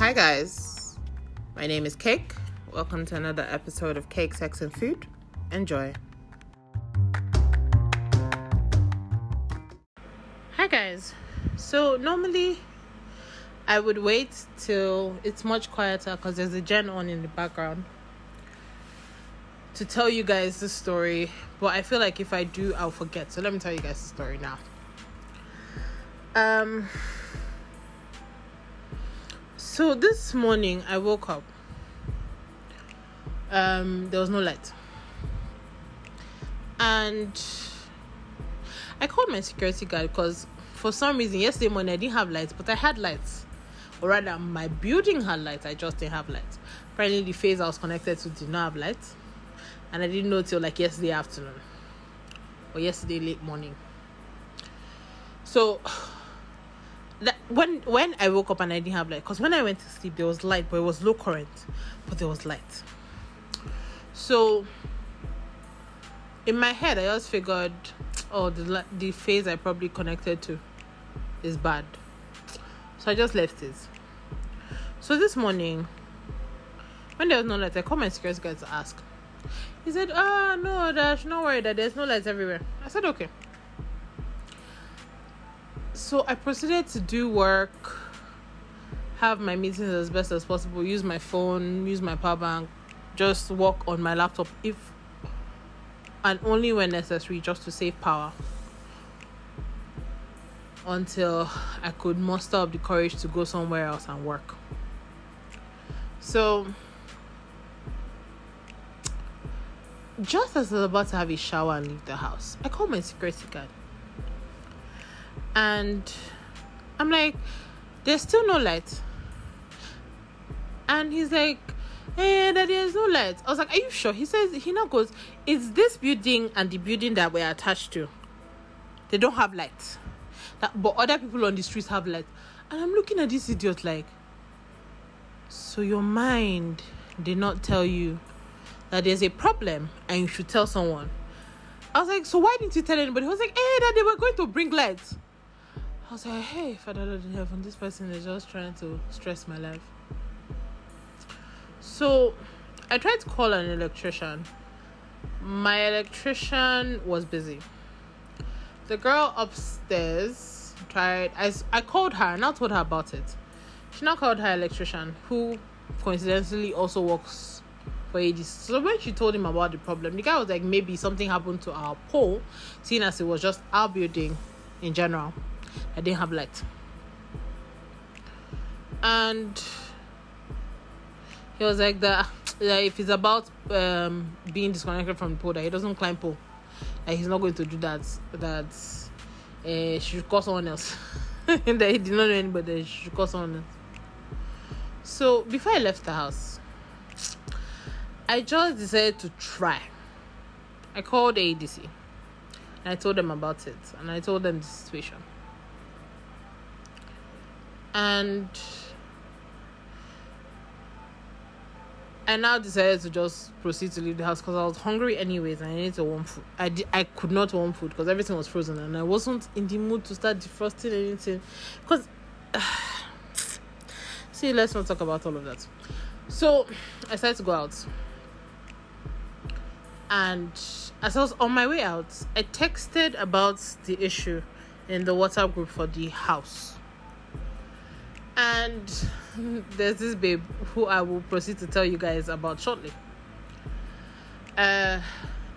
Hi, guys. My name is Cake. Welcome to another episode of Cake, Sex, and Food. Enjoy. Hi, guys. So, normally I would wait till it's much quieter because there's a gen on in the background to tell you guys the story. But I feel like if I do, I'll forget. So, let me tell you guys the story now. Um, so this morning I woke up. Um, there was no light, and I called my security guard because for some reason yesterday morning I didn't have lights, but I had lights, or rather my building had lights. I just didn't have lights. Apparently, the phase I was connected to did not have lights, and I didn't know till like yesterday afternoon or yesterday late morning. So when when I woke up and I didn't have light, because when I went to sleep there was light, but it was low current, but there was light. So in my head, I just figured, oh, the the phase I probably connected to is bad, so I just left it. So this morning, when there was no light, I called my security guard to ask. He said, "Ah, oh, no, Dash, no worry that there's no lights everywhere." I said, "Okay." So I proceeded to do work, have my meetings as best as possible, use my phone, use my power bank, just work on my laptop if and only when necessary, just to save power until I could muster up the courage to go somewhere else and work. So, just as I was about to have a shower and leave the house, I called my security guard and I'm like, there's still no light. And he's like, eh, hey, that there's no light. I was like, are you sure? He says, he now goes, it's this building and the building that we're attached to. They don't have light. That, but other people on the streets have light. And I'm looking at this idiot like, so your mind did not tell you that there's a problem and you should tell someone. I was like, so why didn't you tell anybody? He was like, hey, that they were going to bring lights. I was like, hey, Father Lord in heaven, this person is just trying to stress my life. So I tried to call an electrician. My electrician was busy. The girl upstairs tried, I, I called her and I told her about it. She now called her electrician, who coincidentally also works for ADC. So when she told him about the problem, the guy was like, maybe something happened to our pole, seeing as it was just our building in general. I didn't have light. And he was like that like if it's about um, being disconnected from the pole that he doesn't climb pole like he's not going to do that that uh, she should call someone else. That he did not know anybody she should call someone else. So before i left the house i just decided to try. I called adc and i told them about it and i told them the situation and I now decided to just proceed to leave the house because I was hungry anyways I needed to warm food. I di- I could not warm food because everything was frozen and I wasn't in the mood to start defrosting anything because uh, see let's not talk about all of that. So I decided to go out and as I was on my way out, I texted about the issue in the WhatsApp group for the house and there's this babe who I will proceed to tell you guys about shortly. Uh,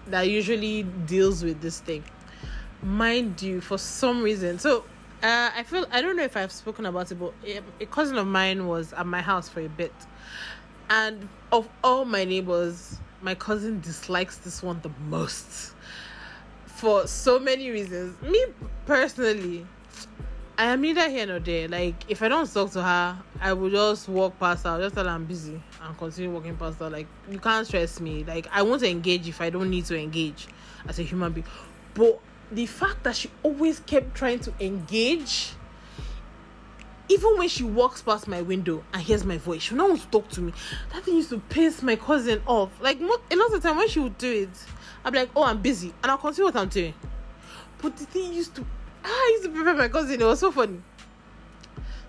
that usually deals with this thing. Mind you, for some reason, so uh, I feel I don't know if I've spoken about it, but a cousin of mine was at my house for a bit, and of all my neighbors, my cousin dislikes this one the most for so many reasons. Me personally, I am neither here nor there. Like, if I don't talk to her, I will just walk past her, just tell her I'm busy and continue walking past her. Like, you can't stress me. Like, I want to engage if I don't need to engage as a human being. But the fact that she always kept trying to engage, even when she walks past my window and hears my voice, she not want to talk to me. That thing used to piss my cousin off. Like, a lot of the time when she would do it, I'd be like, oh, I'm busy. And I'll continue what I'm doing. But the thing used to I used to prepare my cousin. It was so funny.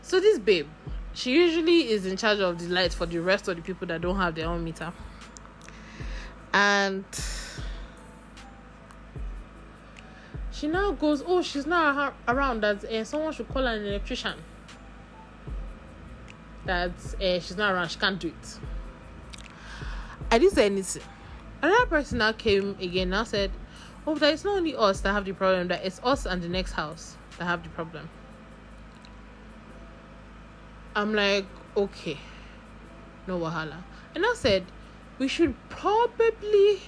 So this babe, she usually is in charge of the lights for the rest of the people that don't have their own meter. And she now goes, Oh, she's not around. That uh, someone should call an electrician. That uh, she's not around. She can't do it. I didn't say anything. Another person now came again now said, Oh, that it's not only us that have the problem, that it's us and the next house that have the problem. I'm like, okay, no wahala. And I said, we should probably,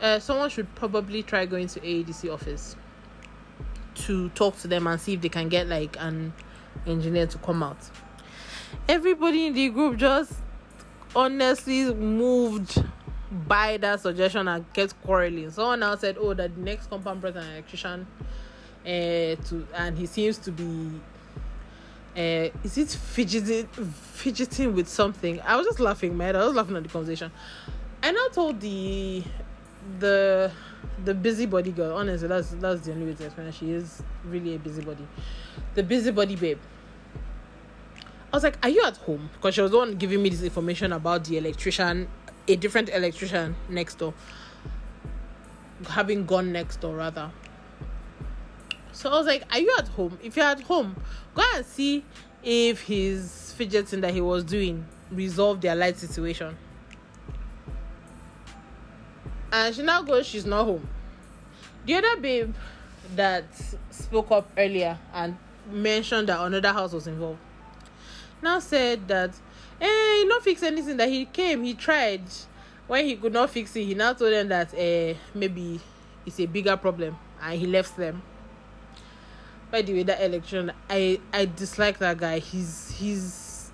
uh, someone should probably try going to AADC office to talk to them and see if they can get like an engineer to come out. Everybody in the group just honestly moved by that suggestion and kept quarreling. Someone now said, "Oh, that the next compound an electrician, uh, to and he seems to be, uh, is it fidgeting, fidgeting with something?" I was just laughing, man. I was laughing at the conversation. And I told the, the, the busybody girl. Honestly, that's that's the only way to explain. It. She is really a busybody, the busybody babe. I was like, "Are you at home?" Because she was the one giving me this information about the electrician, a different electrician next door, having gone next door rather. So I was like, "Are you at home? If you're at home, go and see if his fidgeting that he was doing resolved their light situation." And she now goes, "She's not home." The other babe that spoke up earlier and mentioned that another house was involved now said that eh, he not fix anything that he came he tried when he could not fix it he now told them that eh, maybe it's a bigger problem and he left them by the way that election i i dislike that guy he's he's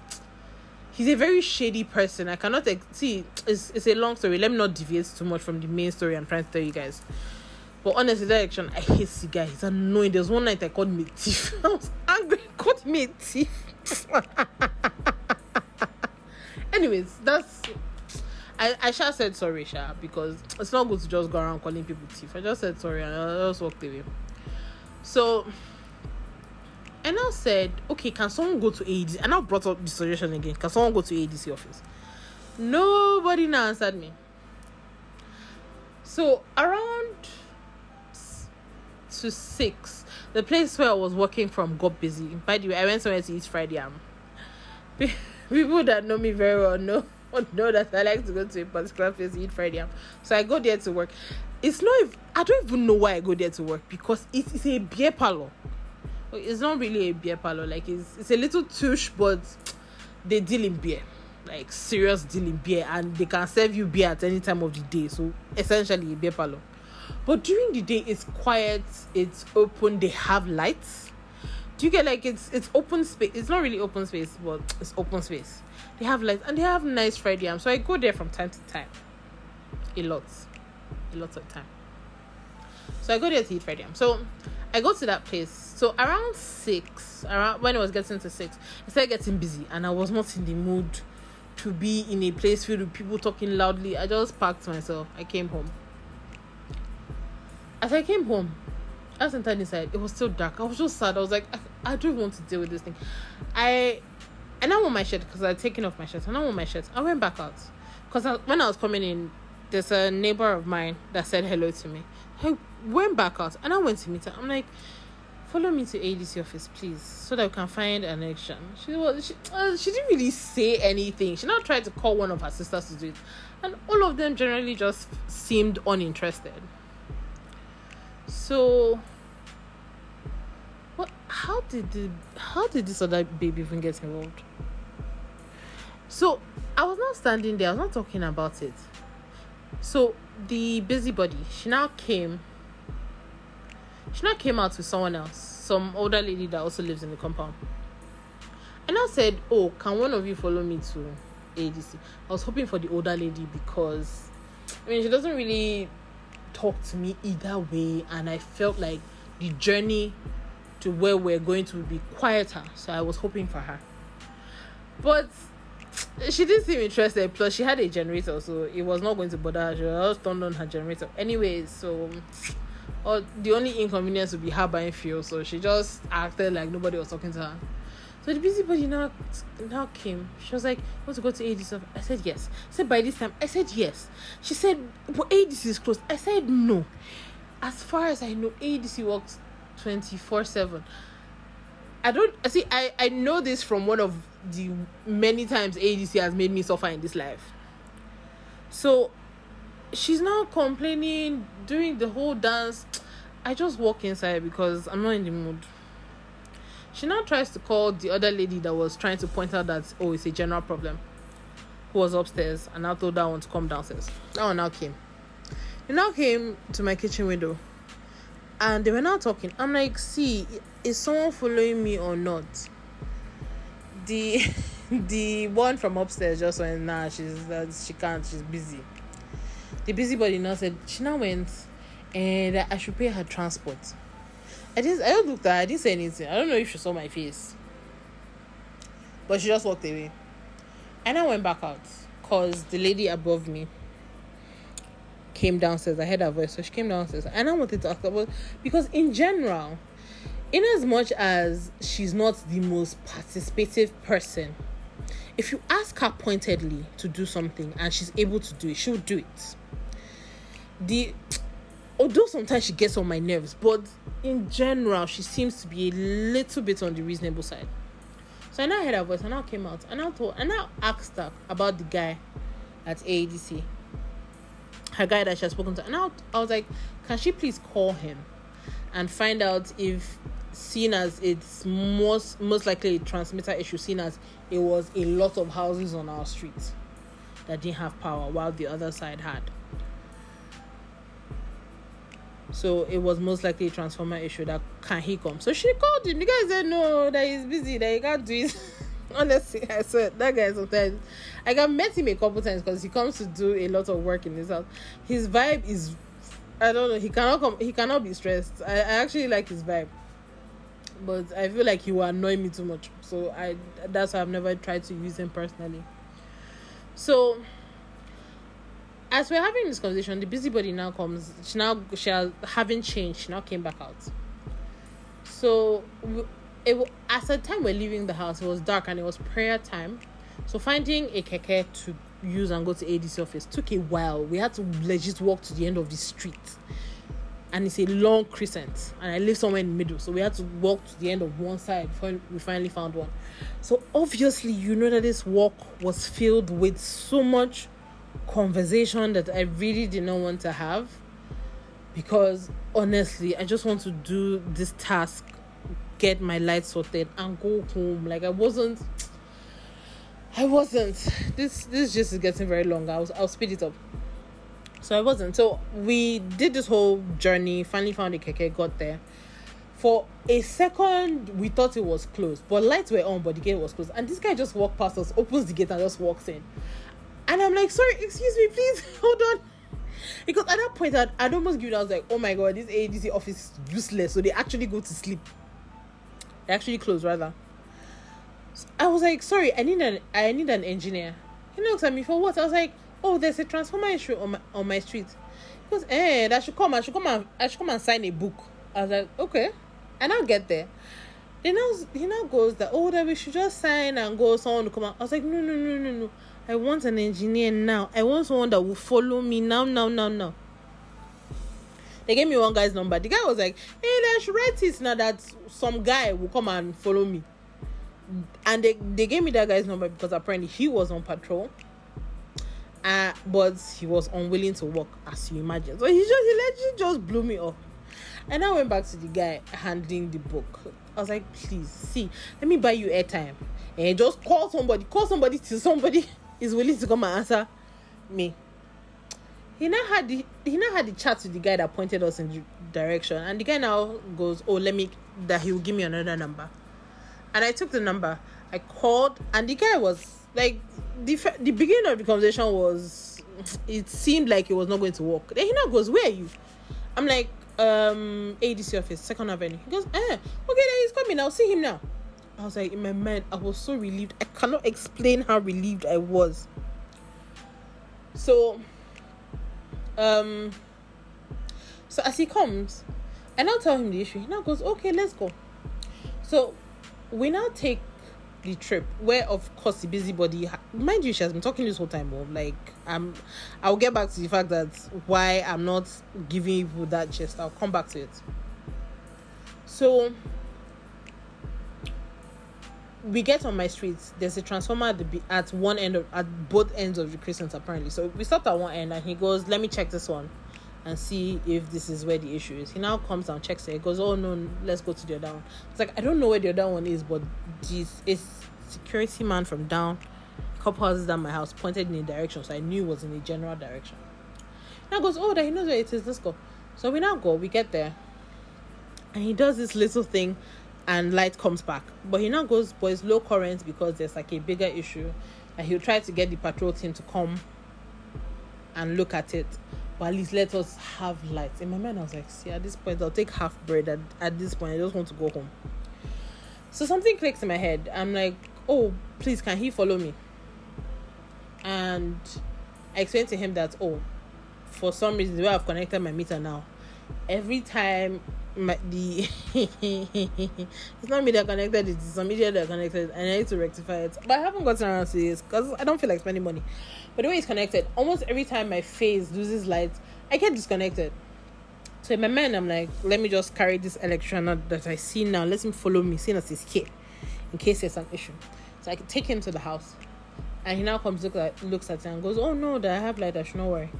he's a very shady person i cannot ex- see it's, it's a long story let me not deviate too much from the main story i'm trying to tell you guys but honestly, that election, I hate the guy. He's annoying. There was one night I called me thief. I was angry. Called me thief. Anyways, that's I, I shall said sorry, Sha, because it's not good to just go around calling people thief. I just said sorry and I just walked away. So I now said, okay, can someone go to ADC? I now brought up the suggestion again. Can someone go to ADC office? Nobody now answered me. So around to six, the place where I was working from got busy. By the way, I went somewhere to eat fried yam. Um. People that know me very well know know that I like to go to a particular place to eat fried yam. So I go there to work. It's not. If, I don't even know why I go there to work because it is a beer parlor. It's not really a beer parlor. Like it's it's a little touche, but they deal in beer, like serious deal in beer, and they can serve you beer at any time of the day. So essentially, a beer parlor. But during the day, it's quiet, it's open, they have lights. Do you get like it's it's open space? It's not really open space, but it's open space. They have lights and they have nice fried yam. So I go there from time to time. A lot. A lot of time. So I go there to eat fried yam. So I go to that place. So around six, around when it was getting to six, it started getting busy and I was not in the mood to be in a place filled with people talking loudly. I just packed myself. I came home. As I came home, as I entered inside, it was still dark. I was just sad. I was like, I, I don't want to deal with this thing. I and I want my shirt because I would taken off my shirt. And I want my shirt. I went back out because when I was coming in, there's a neighbor of mine that said hello to me. I went back out and I went to meet her. I'm like, follow me to ADC office, please, so that we can find an election. She was she, uh, she didn't really say anything. She now tried to call one of her sisters to do it, and all of them generally just seemed uninterested. So, what? How did the how did this other baby even get involved? So I was not standing there. I was not talking about it. So the busybody, she now came. She now came out with someone else, some older lady that also lives in the compound. And I said, "Oh, can one of you follow me to ADC?" I was hoping for the older lady because, I mean, she doesn't really talk to me either way, and I felt like the journey to where we're going to be quieter. So I was hoping for her, but she didn't seem interested. Plus, she had a generator, so it was not going to bother her. She just turned on her generator. Anyways, so or the only inconvenience would be her buying fuel. So she just acted like nobody was talking to her. So the busybody now now came. She was like, "Want to go to ADC?" I said yes. I said by this time. I said yes. She said, "But ADC is closed." I said no. As far as I know, ADC works twenty four seven. I don't I see I, I know this from one of the many times ADC has made me suffer in this life. So she's now complaining, doing the whole dance. I just walk inside because I'm not in the mood. She now tries to call the other lady that was trying to point out that oh it's a general problem. Who was upstairs and I told that one to come downstairs. That one now came. He now came to my kitchen window and they were now talking. I'm like, see, is someone following me or not? The the one from upstairs just went, nah, she's uh, she can't, she's busy. The busybody now said she now went and I should pay her transport. I didn't I looked at her, I didn't say anything. I don't know if she saw my face. But she just walked away. And I went back out because the lady above me came downstairs. I heard her voice, so she came downstairs. And I wanted to ask her about because in general, in as much as she's not the most participative person, if you ask her pointedly to do something and she's able to do it, she'll do it. The although sometimes she gets on my nerves, but in general, she seems to be a little bit on the reasonable side. So I now heard her voice and I came out and I told and I asked her about the guy at AADC. Her guy that she had spoken to. And I, I was like, can she please call him and find out if seen as it's most most likely a transmitter issue, seen as it was a lot of houses on our streets that didn't have power while the other side had. So it was most likely a transformer issue that can he come? So she called him. The guy said no, that he's busy, that he can't do it. Honestly, I swear that guy sometimes I got met him a couple times because he comes to do a lot of work in his house. His vibe is I don't know, he cannot come he cannot be stressed. I, I actually like his vibe. But I feel like he will annoy me too much. So I that's why I've never tried to use him personally. So as we're having this conversation, the busybody now comes. She now she has having changed. She now came back out. So it at the time we're leaving the house, it was dark and it was prayer time. So finding a keke to use and go to ADC office took a while. We had to legit walk to the end of the street, and it's a long crescent. And I live somewhere in the middle, so we had to walk to the end of one side before we finally found one. So obviously, you know that this walk was filled with so much conversation that I really did not want to have because honestly, I just want to do this task, get my light sorted, and go home. Like I wasn't. I wasn't. This this just is getting very long. I'll I'll speed it up. So I wasn't. So we did this whole journey. Finally found the keke. Got there. For a second, we thought it was closed, but lights were on, but the gate was closed. And this guy just walked past us, opens the gate, and just walks in. And I'm like, sorry, excuse me, please hold on. Because at that point, I'd, I'd almost given I was like, oh my god, this ADC office is useless. So they actually go to sleep. They actually close rather. So I was like, sorry, I need an I need an engineer. He looks at me for what? I was like, oh, there's a transformer issue on my on my street. He goes, eh, that should come. I should come and I should come and sign a book. I was like, okay, and I'll get there. Then now he now goes that oh that we should just sign and go someone to come out. I was like, no, no, no, no, no. I want an engineer now. I want someone that will follow me now, now, now, now. They gave me one guy's number. The guy was like, hey, let's write it now that some guy will come and follow me. And they, they gave me that guy's number because apparently he was on patrol. Uh, but he was unwilling to work, as you imagine. So he just he literally just blew me off. And I went back to the guy handling the book. I was like, please, see, let me buy you airtime. And just call somebody, call somebody till somebody is willing to come and answer me. He now had the he now had the chat with the guy that pointed us in the direction, and the guy now goes, "Oh, let me that he will give me another number." And I took the number. I called, and the guy was like, the the beginning of the conversation was, it seemed like it was not going to work. Then he now goes, "Where are you?" I'm like, um, ADC office, Second Avenue. He goes, "Eh, okay, then he's coming. I'll see him now." I was like, in my mind, I was so relieved. I cannot explain how relieved I was. So, um, so as he comes, and I'll tell him the issue. He now goes, okay, let's go. So, we now take the trip where of course the busybody mind you she has been talking this whole time of like i'm i'll get back to the fact that why i'm not giving you that gist i'll come back to it so we get on my street there's a transformer at one end of at both ends of the crescent apparently. So we stopped at one end and he goes let me check this one and see if this is where the issue is. He now comes and checks it. He goes oh no let's go to the other one. It's like i don't know where the other one is but this is security man from down a couple houses down my house pointed in a direction so i knew it was in a general direction. Now goes oh that he knows where it is. Let's go. So we now go we get there and he does this little thing and light comes back. But he now goes, but it's low current because there's like a bigger issue. And he'll try to get the patrol team to come and look at it. But at least let us have light. In my mind, I was like, see, at this point, I'll take half bread. At, at this point, I just want to go home. So something clicks in my head. I'm like, oh, please, can he follow me? And I explained to him that, oh, for some reason, the way I've connected my meter now, every time my the it's not media connected it's some media that connected and I need to rectify it. But I haven't gotten around to this because I don't feel like spending money. But the way it's connected almost every time my face loses light I get disconnected. So in my mind I'm like let me just carry this electron that I see now. Let him follow me seeing as he's here in case there's an issue. So I can take him to the house and he now comes look at looks at it and goes oh no that I have light I should not worry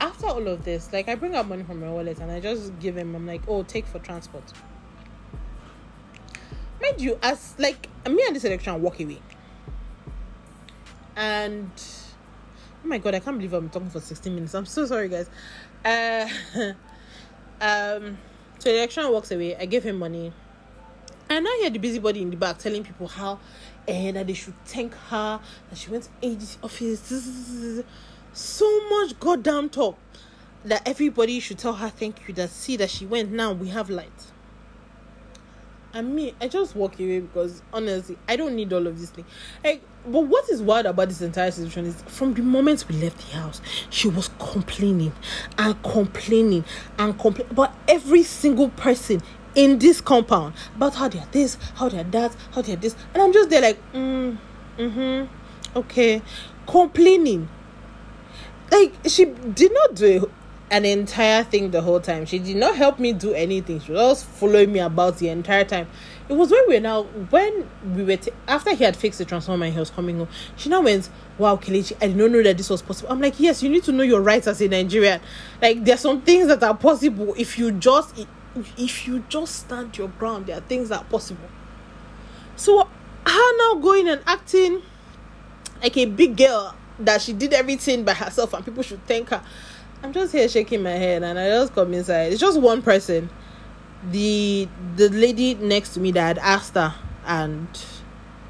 after all of this, like I bring out money from my wallet and I just give him, I'm like, oh, take for transport. Mind you, as like me and this electrician walk away. And oh my god, I can't believe I'm talking for 16 minutes. I'm so sorry, guys. Uh, um, so the electrician walks away. I give him money. And I hear the busybody in the back telling people how and that they should thank her that she went to ADC office so much goddamn talk that everybody should tell her thank you that see that she went now we have light. And me i just walk away because honestly i don't need all of this thing. Like but what is wild about this entire situation is from the moment we left the house she was complaining and complaining and complaining but every single person in this compound about how they're this how they're that how they're this. And i'm just there like mm, mm-hmm okay. Complaining like she did not do an entire thing the whole time. She did not help me do anything. She was following me about the entire time. It was when we were now when we were t- after he had fixed the transformer and he was coming home. She now went, "Wow, Kelechi, I did not know that this was possible." I'm like, "Yes, you need to know your rights as a Nigerian. Like there's some things that are possible if you just if you just stand your ground. There are things that are possible." So her now going and acting like a big girl that she did everything by herself and people should thank her. I'm just here shaking my head and I just come inside. It's just one person. The the lady next to me that had asked her and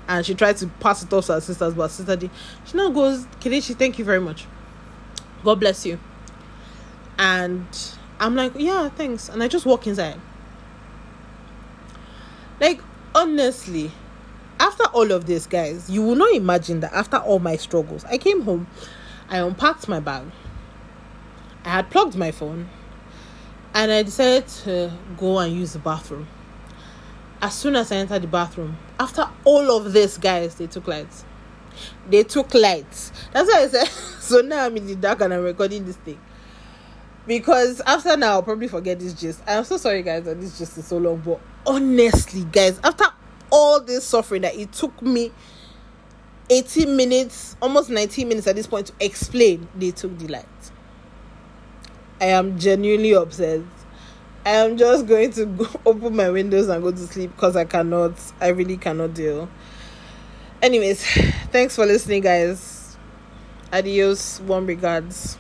and she tried to pass it off to her sisters, but sister did. She now goes, Kelechi, thank you very much. God bless you. And I'm like, yeah, thanks. And I just walk inside. Like, honestly, all of this, guys, you will not imagine that after all my struggles, I came home, I unpacked my bag, I had plugged my phone, and I decided to go and use the bathroom. As soon as I entered the bathroom, after all of this, guys, they took lights. They took lights. That's why I said, so now I'm in the dark and I'm recording this thing. Because after now, I'll probably forget this gist. I'm so sorry, guys, that this gist is so long. But honestly, guys, after this suffering that it took me 18 minutes, almost 19 minutes at this point to explain, they took the light. I am genuinely upset. I am just going to go open my windows and go to sleep because I cannot, I really cannot deal. Anyways, thanks for listening, guys. Adios, warm regards.